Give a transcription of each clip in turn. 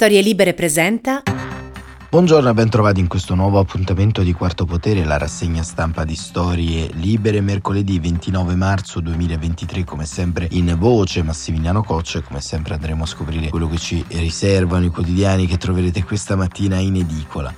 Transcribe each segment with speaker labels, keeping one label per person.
Speaker 1: Storie Libere presenta.
Speaker 2: Buongiorno e bentrovati in questo nuovo appuntamento di Quarto Potere, la rassegna stampa di Storie Libere, mercoledì 29 marzo 2023, come sempre in voce Massimiliano Coccia e come sempre andremo a scoprire quello che ci riservano i quotidiani che troverete questa mattina in edicola.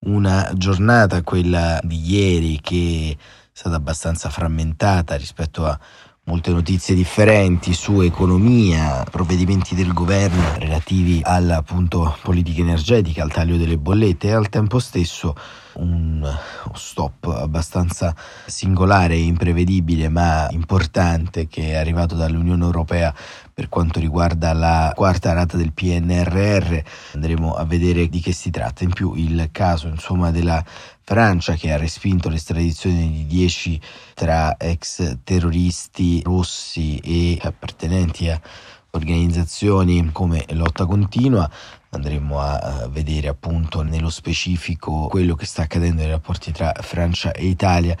Speaker 2: Una giornata, quella di ieri, che è stata abbastanza frammentata rispetto a molte notizie differenti su economia, provvedimenti del governo relativi alla appunto politica energetica, al taglio delle bollette e al tempo stesso un stop abbastanza singolare e imprevedibile ma importante che è arrivato dall'Unione Europea per quanto riguarda la quarta rata del PNRR andremo a vedere di che si tratta in più il caso insomma della Francia che ha respinto l'estradizione di 10 tra ex terroristi rossi e appartenenti a organizzazioni come Lotta Continua. Andremo a vedere appunto nello specifico quello che sta accadendo nei rapporti tra Francia e Italia,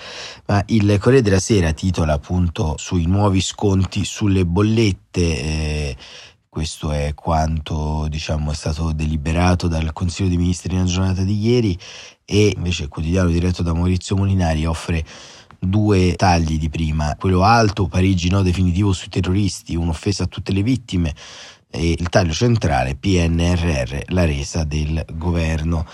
Speaker 2: ma il Corriere della Sera titola appunto sui nuovi sconti sulle bollette. Eh, questo è quanto diciamo, è stato deliberato dal Consiglio dei Ministri nella giornata di ieri e invece il quotidiano diretto da Maurizio Molinari offre due tagli di prima, quello alto, Parigi no definitivo sui terroristi, un'offesa a tutte le vittime e il taglio centrale PNRR, la resa del governo.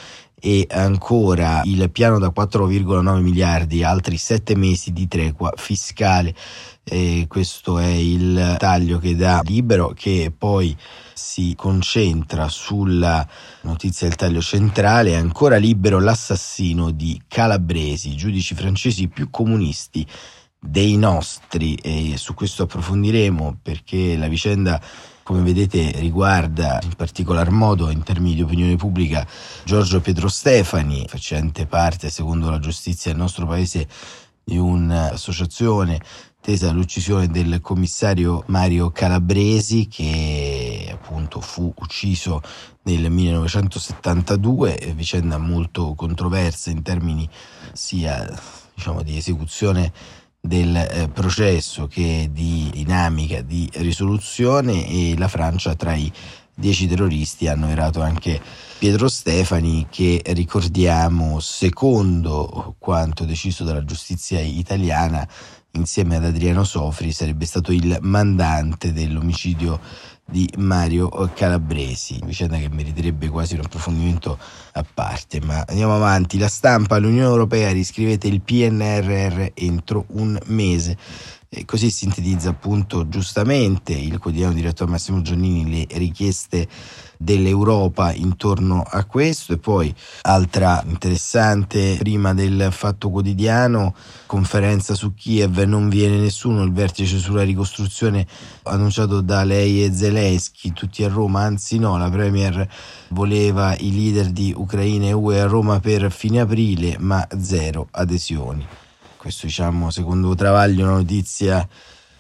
Speaker 2: E ancora il piano da 4,9 miliardi, altri 7 mesi di tregua fiscale. E questo è il taglio che dà libero che poi si concentra sulla notizia del taglio centrale, ancora libero l'assassino di Calabresi, giudici francesi più comunisti dei nostri. E su questo approfondiremo perché la vicenda come vedete riguarda in particolar modo in termini di opinione pubblica Giorgio Pietro Stefani, facente parte secondo la giustizia del nostro paese di un'associazione tesa all'uccisione del commissario Mario Calabresi che appunto fu ucciso nel 1972, vicenda molto controversa in termini sia diciamo, di esecuzione del eh, processo che di dinamica di risoluzione e la Francia tra i dieci terroristi hanno erato anche Pietro Stefani che ricordiamo secondo quanto deciso dalla giustizia italiana insieme ad Adriano Sofri sarebbe stato il mandante dell'omicidio di Mario Calabresi, vicenda che meriterebbe quasi un approfondimento a parte. Ma andiamo avanti. La stampa, l'Unione Europea riscrivete il PNRR entro un mese. E così sintetizza appunto giustamente il quotidiano diretto a Massimo Giannini le richieste dell'Europa intorno a questo. E poi altra interessante prima del fatto quotidiano conferenza su Kiev non viene nessuno il vertice sulla ricostruzione annunciato da lei e Zelensky tutti a Roma anzi no la Premier voleva i leader di Ucraina e UE a Roma per fine aprile ma zero adesioni questo diciamo secondo Travaglio una notizia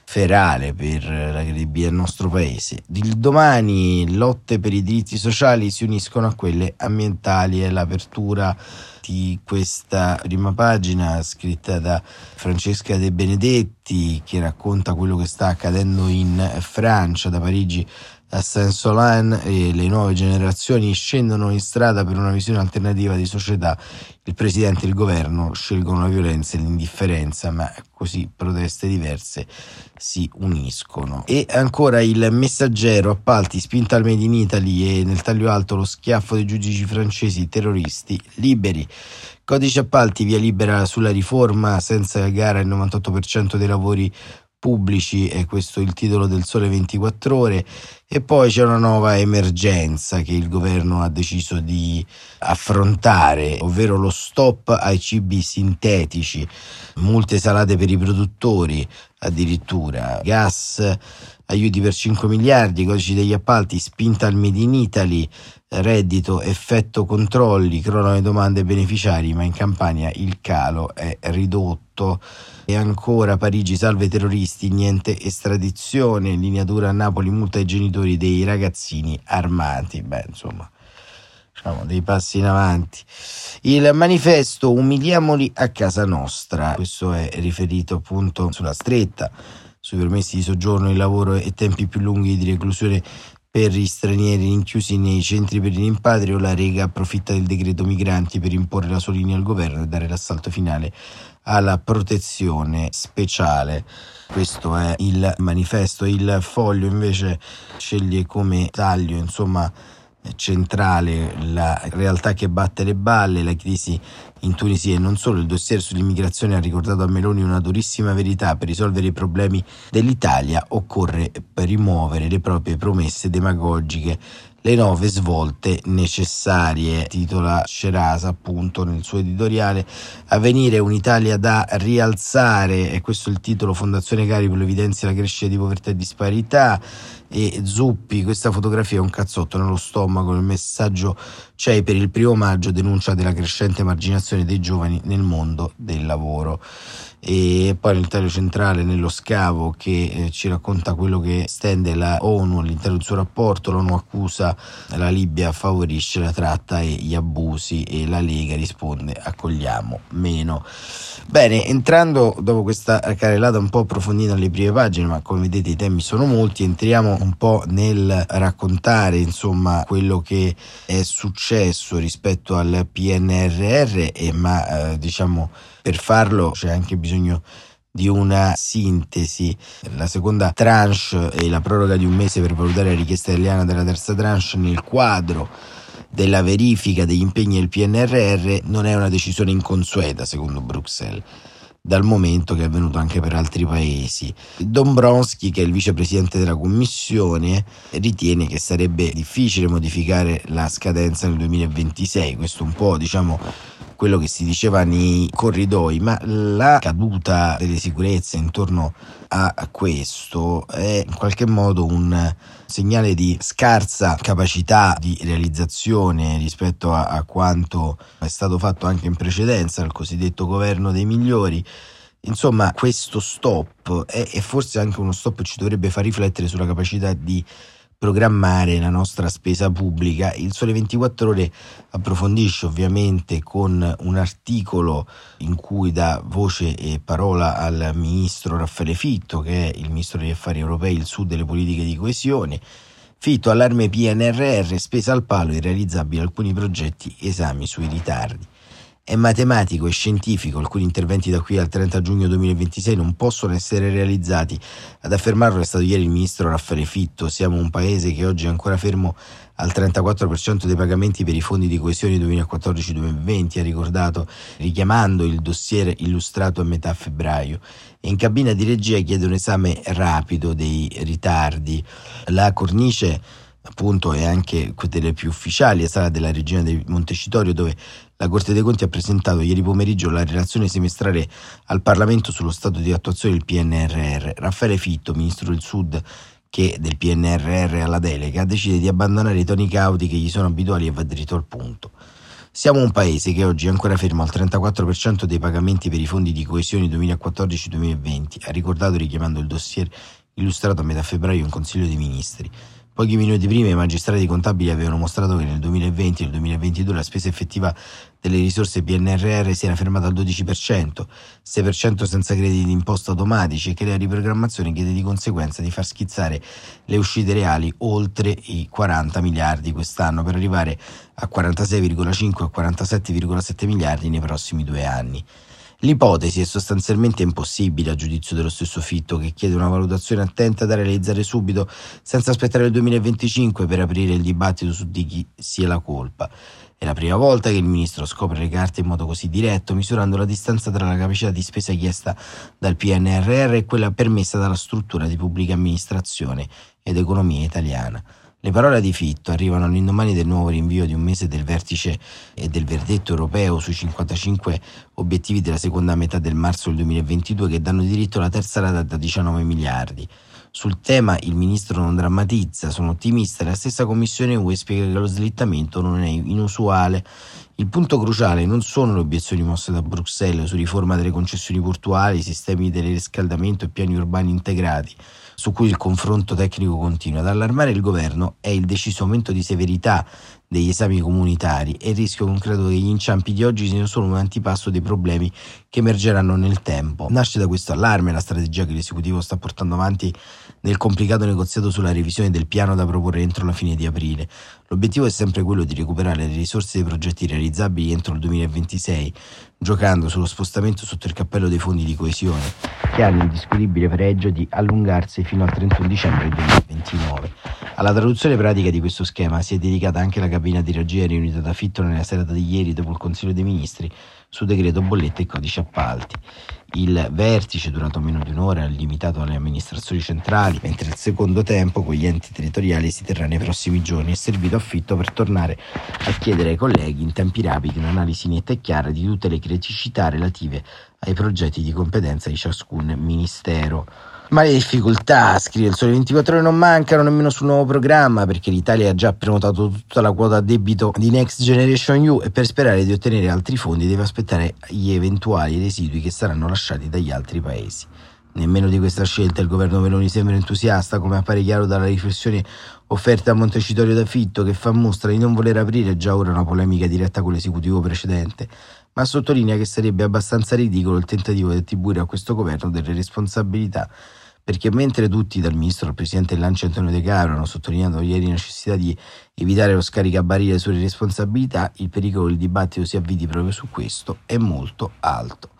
Speaker 2: ferale per la credibilità del nostro paese. Il domani lotte per i diritti sociali si uniscono a quelle ambientali e l'apertura di questa prima pagina scritta da Francesca De Benedetti che racconta quello che sta accadendo in Francia da Parigi a Saint-Solin e le nuove generazioni scendono in strada per una visione alternativa di società, il presidente e il governo scelgono la violenza e l'indifferenza, ma così proteste diverse si uniscono. E ancora il messaggero, appalti, spinta al Made in Italy e nel taglio alto lo schiaffo dei giudici francesi, terroristi liberi. Codice appalti via libera sulla riforma, senza gara il 98% dei lavori pubblici, è questo il titolo del Sole 24 ore, e poi c'è una nuova emergenza che il governo ha deciso di affrontare, ovvero lo stop ai cibi sintetici, multe salate per i produttori addirittura, gas, aiuti per 5 miliardi, codici degli appalti, spinta al Made in Italy, reddito, effetto controlli, crono le domande beneficiari, ma in Campania il calo è ridotto. E ancora Parigi, salve terroristi, niente estradizione, linea dura a Napoli, multa ai genitori dei ragazzini armati. Beh, insomma, diciamo dei passi in avanti. Il manifesto Umiliamoli a casa nostra, questo è riferito appunto sulla stretta sui permessi di soggiorno, di lavoro e tempi più lunghi di reclusione per gli stranieri rinchiusi nei centri per i rimpatrio, la Rega approfitta del decreto migranti per imporre la sua linea al governo e dare l'assalto finale alla protezione speciale. Questo è il manifesto. Il foglio invece sceglie come taglio, insomma, centrale la realtà che batte le balle, la crisi in Tunisia e non solo. Il dossier sull'immigrazione ha ricordato a Meloni una durissima verità. Per risolvere i problemi dell'Italia occorre rimuovere le proprie promesse demagogiche le nove svolte necessarie, titola Scerasa appunto nel suo editoriale, Avvenire un'Italia da rialzare, e questo è il titolo, Fondazione Caripolo evidenzia la crescita di povertà e disparità, e Zuppi, questa fotografia è un cazzotto nello stomaco, il messaggio c'è per il primo maggio denuncia della crescente marginazione dei giovani nel mondo del lavoro. E poi nel centrale nello scavo che eh, ci racconta quello che stende la ONU all'interno del suo rapporto l'ONU accusa la Libia favorisce la tratta e gli abusi e la Lega risponde accogliamo meno bene entrando dopo questa carrellata un po' approfondita nelle prime pagine ma come vedete i temi sono molti entriamo un po' nel raccontare insomma quello che è successo rispetto al PNRR e ma eh, diciamo per farlo c'è anche bisogno di una sintesi. La seconda tranche è la proroga di un mese per valutare la richiesta italiana della terza tranche nel quadro della verifica degli impegni del PNRR non è una decisione inconsueta secondo Bruxelles dal momento che è avvenuto anche per altri paesi. Dombrovski, che è il vicepresidente della Commissione, ritiene che sarebbe difficile modificare la scadenza nel 2026, questo un po' diciamo quello che si diceva nei corridoi, ma la caduta delle sicurezze intorno a questo è in qualche modo un segnale di scarsa capacità di realizzazione rispetto a, a quanto è stato fatto anche in precedenza dal cosiddetto governo dei migliori. Insomma, questo stop è, è forse anche uno stop che ci dovrebbe far riflettere sulla capacità di programmare la nostra spesa pubblica. Il Sole 24 Ore approfondisce ovviamente con un articolo in cui dà voce e parola al ministro Raffaele Fitto, che è il ministro degli affari europei, il sud delle politiche di coesione. Fitto allarme PNRR, spesa al palo, irrealizzabili alcuni progetti, esami sui ritardi. È matematico e scientifico, alcuni interventi da qui al 30 giugno 2026 non possono essere realizzati. Ad affermarlo è stato ieri il ministro Raffaele Fitto. Siamo un paese che oggi è ancora fermo al 34% dei pagamenti per i fondi di coesione 2014-2020, ha ricordato, richiamando il dossier illustrato a metà febbraio. In cabina di regia chiede un esame rapido dei ritardi. La cornice appunto è anche delle più ufficiali, è stata della regina di Montecitorio dove la Corte dei Conti ha presentato ieri pomeriggio la relazione semestrale al Parlamento sullo stato di attuazione del PNRR. Raffaele Fitto, ministro del Sud, che del PNRR alla delega, decide di abbandonare i toni cauti che gli sono abituali e va dritto al punto. Siamo un paese che oggi è ancora fermo al 34% dei pagamenti per i fondi di coesione 2014-2020, ha ricordato richiamando il dossier illustrato a metà febbraio in Consiglio dei Ministri. Pochi minuti prima i magistrati contabili avevano mostrato che nel 2020 e nel 2022 la spesa effettiva delle risorse PNRR si era fermata al 12%, 6% senza crediti d'imposta automatici e che la riprogrammazione chiede di conseguenza di far schizzare le uscite reali oltre i 40 miliardi quest'anno per arrivare a 46,5 e 47,7 miliardi nei prossimi due anni. L'ipotesi è sostanzialmente impossibile a giudizio dello stesso Fitto che chiede una valutazione attenta da realizzare subito senza aspettare il 2025 per aprire il dibattito su di chi sia la colpa. È la prima volta che il ministro scopre le carte in modo così diretto, misurando la distanza tra la capacità di spesa chiesta dal PNRR e quella permessa dalla struttura di pubblica amministrazione ed economia italiana. Le parole di Fitto arrivano all'indomani del nuovo rinvio di un mese del vertice e del verdetto europeo sui 55 obiettivi della seconda metà del marzo del 2022 che danno diritto alla terza rata da 19 miliardi. Sul tema il ministro non drammatizza, sono ottimista, la stessa Commissione UE spiega che lo slittamento non è inusuale. Il punto cruciale non sono le obiezioni mosse da Bruxelles su riforma delle concessioni portuali, sistemi di riscaldamento e piani urbani integrati, su cui il confronto tecnico continua. Ad allarmare il governo è il deciso aumento di severità degli esami comunitari e il rischio concreto che gli inciampi di oggi siano solo un antipasto dei problemi che emergeranno nel tempo. Nasce da questo allarme la strategia che l'esecutivo sta portando avanti nel complicato negoziato sulla revisione del piano da proporre entro la fine di aprile. L'obiettivo è sempre quello di recuperare le risorse dei progetti realizzabili entro il 2026, giocando sullo spostamento sotto il cappello dei fondi di coesione, che hanno il discutibile pregio di allungarsi fino al 31 dicembre 2029. Alla traduzione pratica di questo schema si è dedicata anche la cabina di regia riunita da Fitto nella serata di ieri dopo il Consiglio dei Ministri su decreto bollette e codice appalti. Il vertice, durato meno di un'ora, limitato alle amministrazioni centrali, mentre il secondo tempo con gli enti territoriali si terrà nei prossimi giorni. È servito a Fitto per tornare a chiedere ai colleghi in tempi rapidi un'analisi netta e chiara di tutte le criticità relative ai progetti di competenza di ciascun ministero. Ma le difficoltà, scrive il Sole 24 ore, non mancano nemmeno sul nuovo programma perché l'Italia ha già prenotato tutta la quota a debito di Next Generation EU e per sperare di ottenere altri fondi deve aspettare gli eventuali residui che saranno lasciati dagli altri paesi. Nemmeno di questa scelta il governo Meloni sembra entusiasta, come appare chiaro dalla riflessione offerta a Montecitorio da Fitto, che fa mostra di non voler aprire già ora una polemica diretta con l'esecutivo precedente, ma sottolinea che sarebbe abbastanza ridicolo il tentativo di attribuire a questo governo delle responsabilità perché mentre tutti, dal ministro al presidente dell'Anci Antonio De Caro, hanno sottolineato ieri la necessità di evitare lo scaricabarile sulle responsabilità, il pericolo che il dibattito si avviti proprio su questo è molto alto.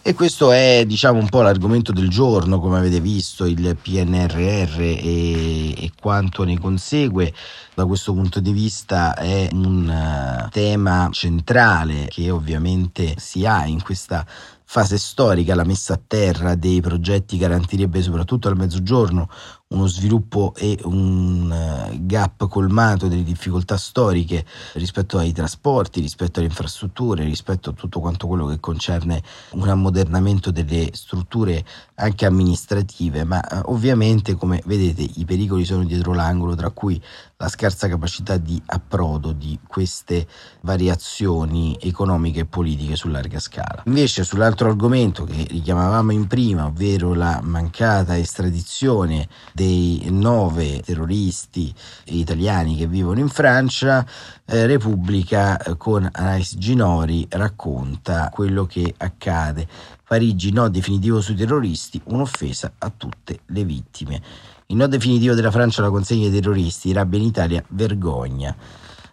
Speaker 2: E questo è diciamo un po' l'argomento del giorno, come avete visto, il PNRR e, e, quanto ne consegue. Da questo punto di vista è un uh, tema centrale che ovviamente si ha in questa fase storica, la messa a terra dei progetti garantirebbe soprattutto al mezzogiorno uno sviluppo e un eh, gap colmato delle difficoltà storiche rispetto ai trasporti, rispetto alle infrastrutture, rispetto a tutto quanto quello che concerne un ammodernamento delle strutture anche amministrative, ma eh, ovviamente come vedete i pericoli sono dietro l'angolo, tra cui la scarsa capacità di approdo di queste variazioni economiche e politiche su larga scala. Invece sull'altro argomento che richiamavamo in prima, ovvero la mancata estradizione dei nove terroristi italiani che vivono in Francia, eh, Repubblica eh, con Anais Ginori racconta quello che accade. Parigi no definitivo sui terroristi, un'offesa a tutte le vittime. Il no definitivo della Francia alla consegna dei terroristi, rabbia in Italia, vergogna.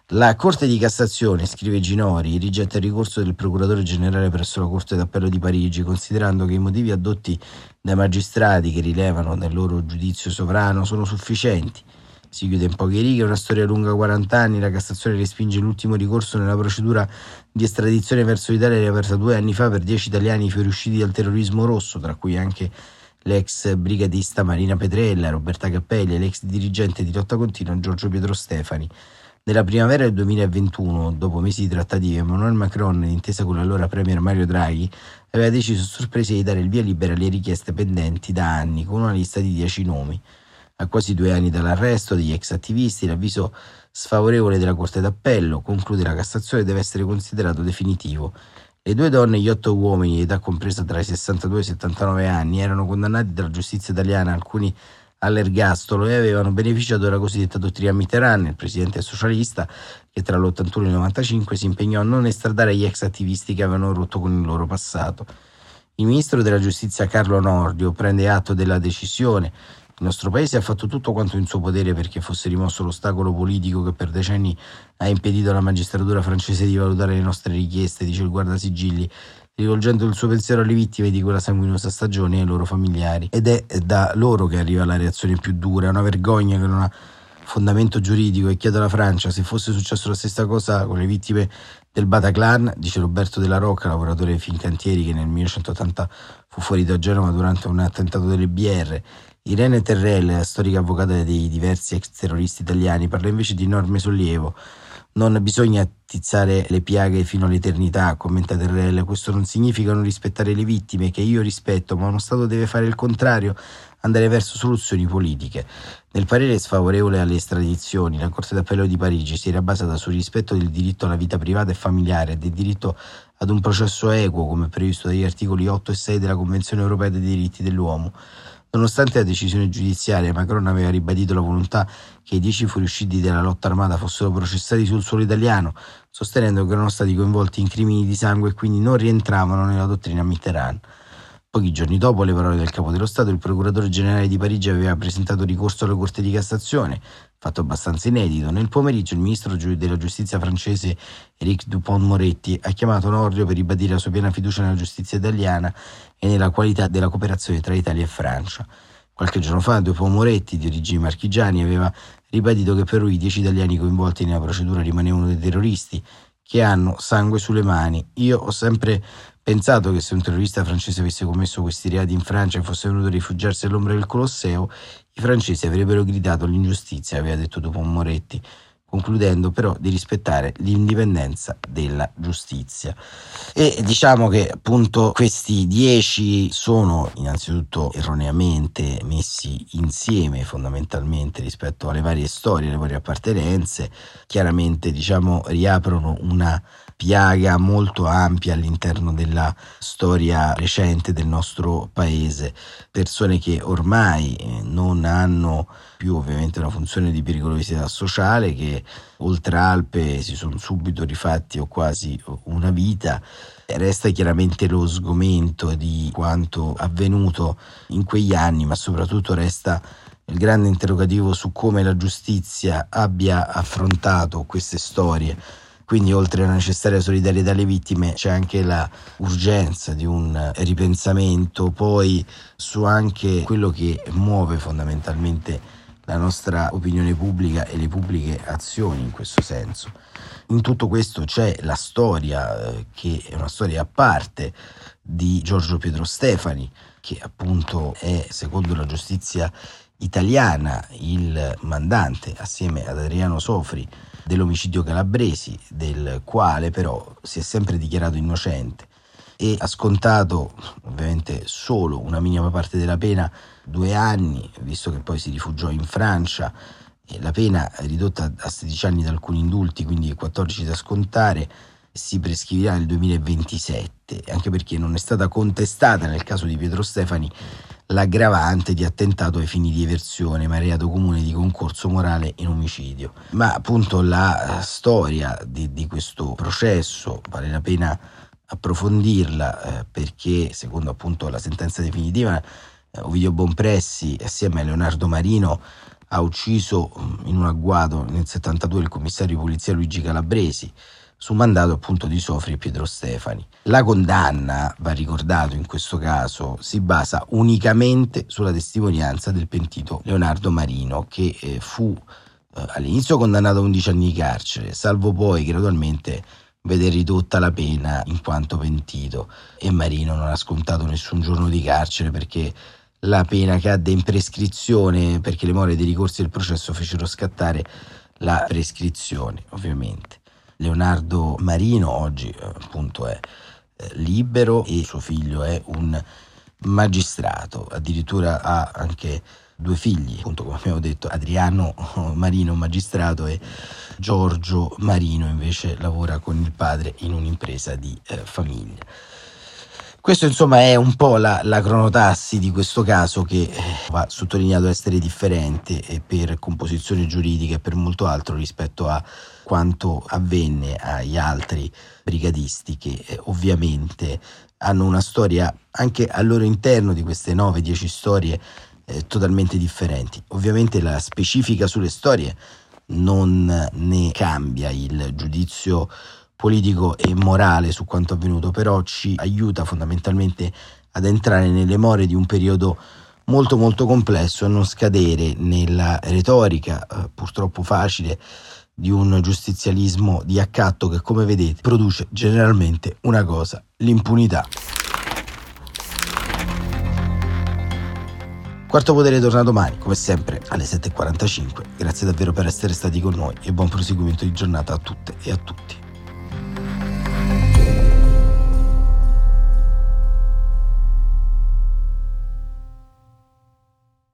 Speaker 2: La Corte di Cassazione, scrive Ginori, rigetta il ricorso del procuratore generale presso la Corte d'Appello di Parigi, considerando che i motivi addotti dai magistrati che rilevano nel loro giudizio sovrano sono sufficienti. Si chiude in poche righe, una storia lunga 40 anni, la Cassazione respinge l'ultimo ricorso nella procedura di estradizione verso l'Italia riaperta due anni fa per 10 italiani fuoriusciti dal terrorismo rosso, tra cui anche l'ex brigadista Marina Petrella, Roberta Cappelli e l'ex dirigente di lotta continua Giorgio Pietro Stefani. Nella primavera del 2021, dopo mesi di trattative, Emmanuel Macron, d'intesa con l'allora premier Mario Draghi, aveva deciso a sorpresa di dare il via libera alle richieste pendenti da anni, con una lista di 10 nomi. A quasi due anni dall'arresto degli ex attivisti, l'avviso sfavorevole della Corte d'Appello, conclude la Cassazione, deve essere considerato definitivo. Le due donne e gli otto uomini, età compresa tra i 62 e i 79 anni, erano condannati dalla giustizia italiana, alcuni all'ergastolo e avevano beneficiato della cosiddetta dottrina Mitterrand, il presidente socialista che tra l'81 e il 95 si impegnò a non estradare gli ex attivisti che avevano rotto con il loro passato. Il ministro della giustizia Carlo Nordio prende atto della decisione. Il nostro paese ha fatto tutto quanto in suo potere perché fosse rimosso l'ostacolo politico che per decenni ha impedito alla magistratura francese di valutare le nostre richieste, dice il guardasigilli, rivolgendo il suo pensiero alle vittime di quella sanguinosa stagione e ai loro familiari. Ed è da loro che arriva la reazione più dura, è una vergogna che non ha fondamento giuridico e chiedo alla Francia se fosse successo la stessa cosa con le vittime del Bataclan, dice Roberto della Rocca, lavoratore di Fincantieri che nel 1980 fu fuori da Genova durante un attentato delle BR. Irene Terrell, storica avvocata dei diversi ex terroristi italiani, parla invece di enorme sollievo Non bisogna tizzare le piaghe fino all'eternità, commenta Terrell. Questo non significa non rispettare le vittime, che io rispetto, ma uno Stato deve fare il contrario, andare verso soluzioni politiche. Nel parere sfavorevole alle estradizioni, la Corte d'Appello di Parigi si era basata sul rispetto del diritto alla vita privata e familiare e del diritto ad un processo equo, come previsto dagli articoli 8 e 6 della Convenzione europea dei diritti dell'uomo. Nonostante la decisione giudiziaria, Macron aveva ribadito la volontà che i dieci fuoriusciti della lotta armata fossero processati sul suolo italiano, sostenendo che erano stati coinvolti in crimini di sangue e quindi non rientravano nella dottrina Mitterrand. Pochi giorni dopo le parole del capo dello Stato, il procuratore generale di Parigi aveva presentato ricorso alla Corte di Cassazione, fatto abbastanza inedito. Nel pomeriggio il ministro della giustizia francese Éric Dupont-Moretti ha chiamato Nordio per ribadire la sua piena fiducia nella giustizia italiana e nella qualità della cooperazione tra Italia e Francia. Qualche giorno fa Dupont-Moretti, di origini marchigiani, aveva ribadito che per lui i dieci italiani coinvolti nella procedura rimanevano dei terroristi che hanno sangue sulle mani. Io ho sempre pensato che se un terrorista francese avesse commesso questi reati in Francia e fosse venuto a rifugiarsi all'ombra del Colosseo, i francesi avrebbero gridato all'ingiustizia, aveva detto dopo Moretti, concludendo però di rispettare l'indipendenza della giustizia. E diciamo che appunto questi dieci sono innanzitutto erroneamente messi insieme fondamentalmente rispetto alle varie storie, alle varie appartenenze, chiaramente diciamo riaprono una piaga molto ampia all'interno della storia recente del nostro paese, persone che ormai eh, non hanno più ovviamente una funzione di pericolosità sociale, che oltre Alpe si sono subito rifatti o quasi una vita. Resta chiaramente lo sgomento di quanto avvenuto in quegli anni, ma soprattutto resta il grande interrogativo su come la giustizia abbia affrontato queste storie quindi oltre alla necessaria solidarietà alle vittime c'è anche la urgenza di un ripensamento poi su anche quello che muove fondamentalmente la nostra opinione pubblica e le pubbliche azioni in questo senso. In tutto questo c'è la storia, eh, che è una storia a parte, di Giorgio Pietro Stefani, che appunto è, secondo la giustizia italiana, il mandante assieme ad Adriano Sofri dell'omicidio Calabresi, del quale però si è sempre dichiarato innocente e ha scontato ovviamente solo una minima parte della pena, due anni, visto che poi si rifugiò in Francia. La pena è ridotta a 16 anni da alcuni indulti, quindi 14 da scontare, si prescriverà nel 2027, anche perché non è stata contestata nel caso di Pietro Stefani l'aggravante di attentato ai fini di eversione, ma reato comune di concorso morale in omicidio. Ma appunto la storia di, di questo processo vale la pena approfondirla eh, perché secondo appunto la sentenza definitiva eh, Ovidio Bonpressi assieme a Leonardo Marino ha ucciso mm, in un agguato nel 72 il commissario di polizia Luigi Calabresi su mandato appunto di Sofri e Pietro Stefani. La condanna, va ricordato in questo caso, si basa unicamente sulla testimonianza del pentito Leonardo Marino che eh, fu eh, all'inizio condannato a 11 anni di carcere, salvo poi gradualmente vede ridotta la pena in quanto pentito e Marino non ha scontato nessun giorno di carcere perché la pena cadde in prescrizione perché le more dei ricorsi del processo fecero scattare la prescrizione ovviamente. Leonardo Marino oggi eh, appunto è eh, libero e suo figlio è un magistrato, addirittura ha anche due figli, appunto come abbiamo detto, Adriano Marino magistrato e Giorgio Marino invece lavora con il padre in un'impresa di eh, famiglia. Questo insomma è un po' la, la cronotassi di questo caso che eh, va sottolineato essere differente per composizione giuridica e per molto altro rispetto a quanto avvenne agli altri brigadisti che eh, ovviamente hanno una storia anche al loro interno di queste 9-10 storie eh, totalmente differenti. Ovviamente la specifica sulle storie non ne cambia il giudizio politico e morale su quanto avvenuto, però ci aiuta fondamentalmente ad entrare nelle more di un periodo molto molto complesso e non scadere nella retorica eh, purtroppo facile di un giustizialismo di accatto che come vedete produce generalmente una cosa, l'impunità. Quarto Potere torna domani, come sempre, alle 7.45. Grazie davvero per essere stati con noi e buon proseguimento di giornata a tutte e a tutti.